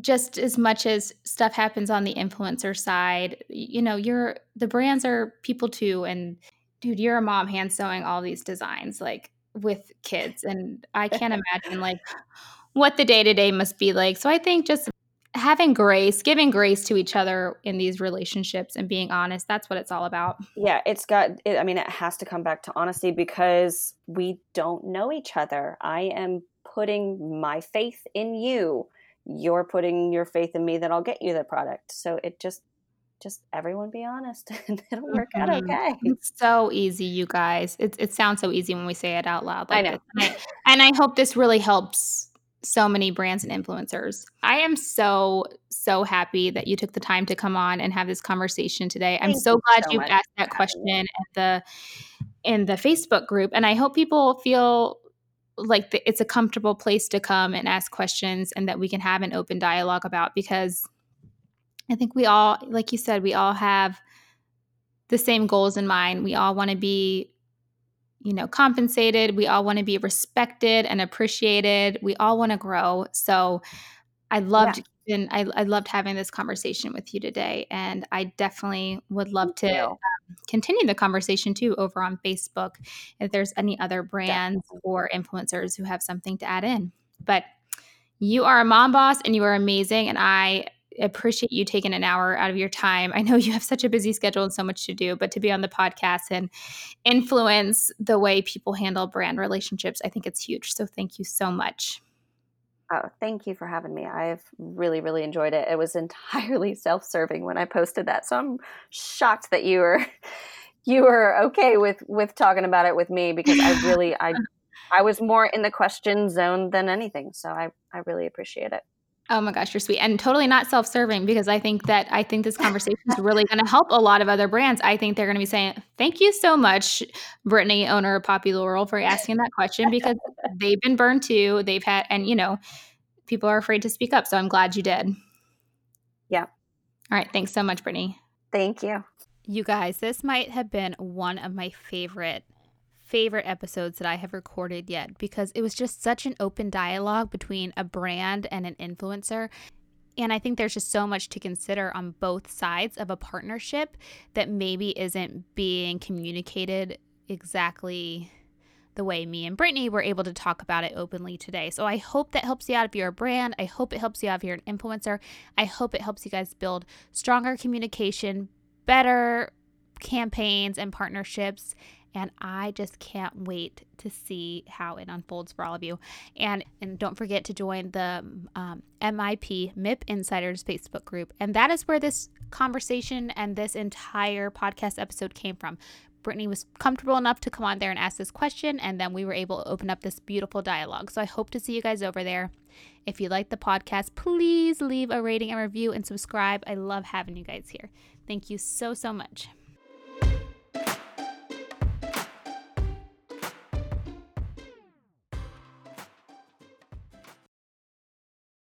Just as much as stuff happens on the influencer side, you know, you're the brands are people too. And dude, you're a mom hand sewing all these designs. Like with kids and I can't imagine like what the day to day must be like. So I think just having grace, giving grace to each other in these relationships and being honest, that's what it's all about. Yeah, it's got it, I mean it has to come back to honesty because we don't know each other. I am putting my faith in you. You're putting your faith in me that I'll get you the product. So it just just everyone be honest and it'll work mm-hmm. out okay. It's so easy, you guys. It, it sounds so easy when we say it out loud. Like I know. And I, and I hope this really helps so many brands and influencers. I am so, so happy that you took the time to come on and have this conversation today. I'm so glad so you asked that question at the in the Facebook group. And I hope people feel like the, it's a comfortable place to come and ask questions and that we can have an open dialogue about because I think we all, like you said, we all have the same goals in mind. We all want to be, you know, compensated. We all want to be respected and appreciated. We all want to grow. So I loved yeah. and I, I, loved having this conversation with you today. And I definitely would love Thank to um, continue the conversation too over on Facebook if there's any other brands definitely. or influencers who have something to add in. But you are a mom boss and you are amazing. And I appreciate you taking an hour out of your time. I know you have such a busy schedule and so much to do, but to be on the podcast and influence the way people handle brand relationships, I think it's huge. So thank you so much. Oh, thank you for having me. I've really, really enjoyed it. It was entirely self-serving when I posted that, so I'm shocked that you were you were okay with with talking about it with me because I really I I was more in the question zone than anything. So I I really appreciate it. Oh my gosh, you're sweet. And totally not self-serving because I think that I think this conversation is really going to help a lot of other brands. I think they're going to be saying, "Thank you so much, Britney, owner of Poppy Laurel, for asking that question because they've been burned too. They've had and you know, people are afraid to speak up. So I'm glad you did. Yeah. All right, thanks so much, Britney. Thank you. You guys, this might have been one of my favorite favorite episodes that I have recorded yet because it was just such an open dialogue between a brand and an influencer. And I think there's just so much to consider on both sides of a partnership that maybe isn't being communicated exactly the way me and Britney were able to talk about it openly today. So I hope that helps you out if you're a brand. I hope it helps you out if you're an influencer. I hope it helps you guys build stronger communication, better campaigns and partnerships and I just can't wait to see how it unfolds for all of you. And and don't forget to join the um, MIP MIP Insiders Facebook group, and that is where this conversation and this entire podcast episode came from. Britney was comfortable enough to come on there and ask this question, and then we were able to open up this beautiful dialogue. So I hope to see you guys over there. If you like the podcast, please leave a rating and review and subscribe. I love having you guys here. Thank you so, so much.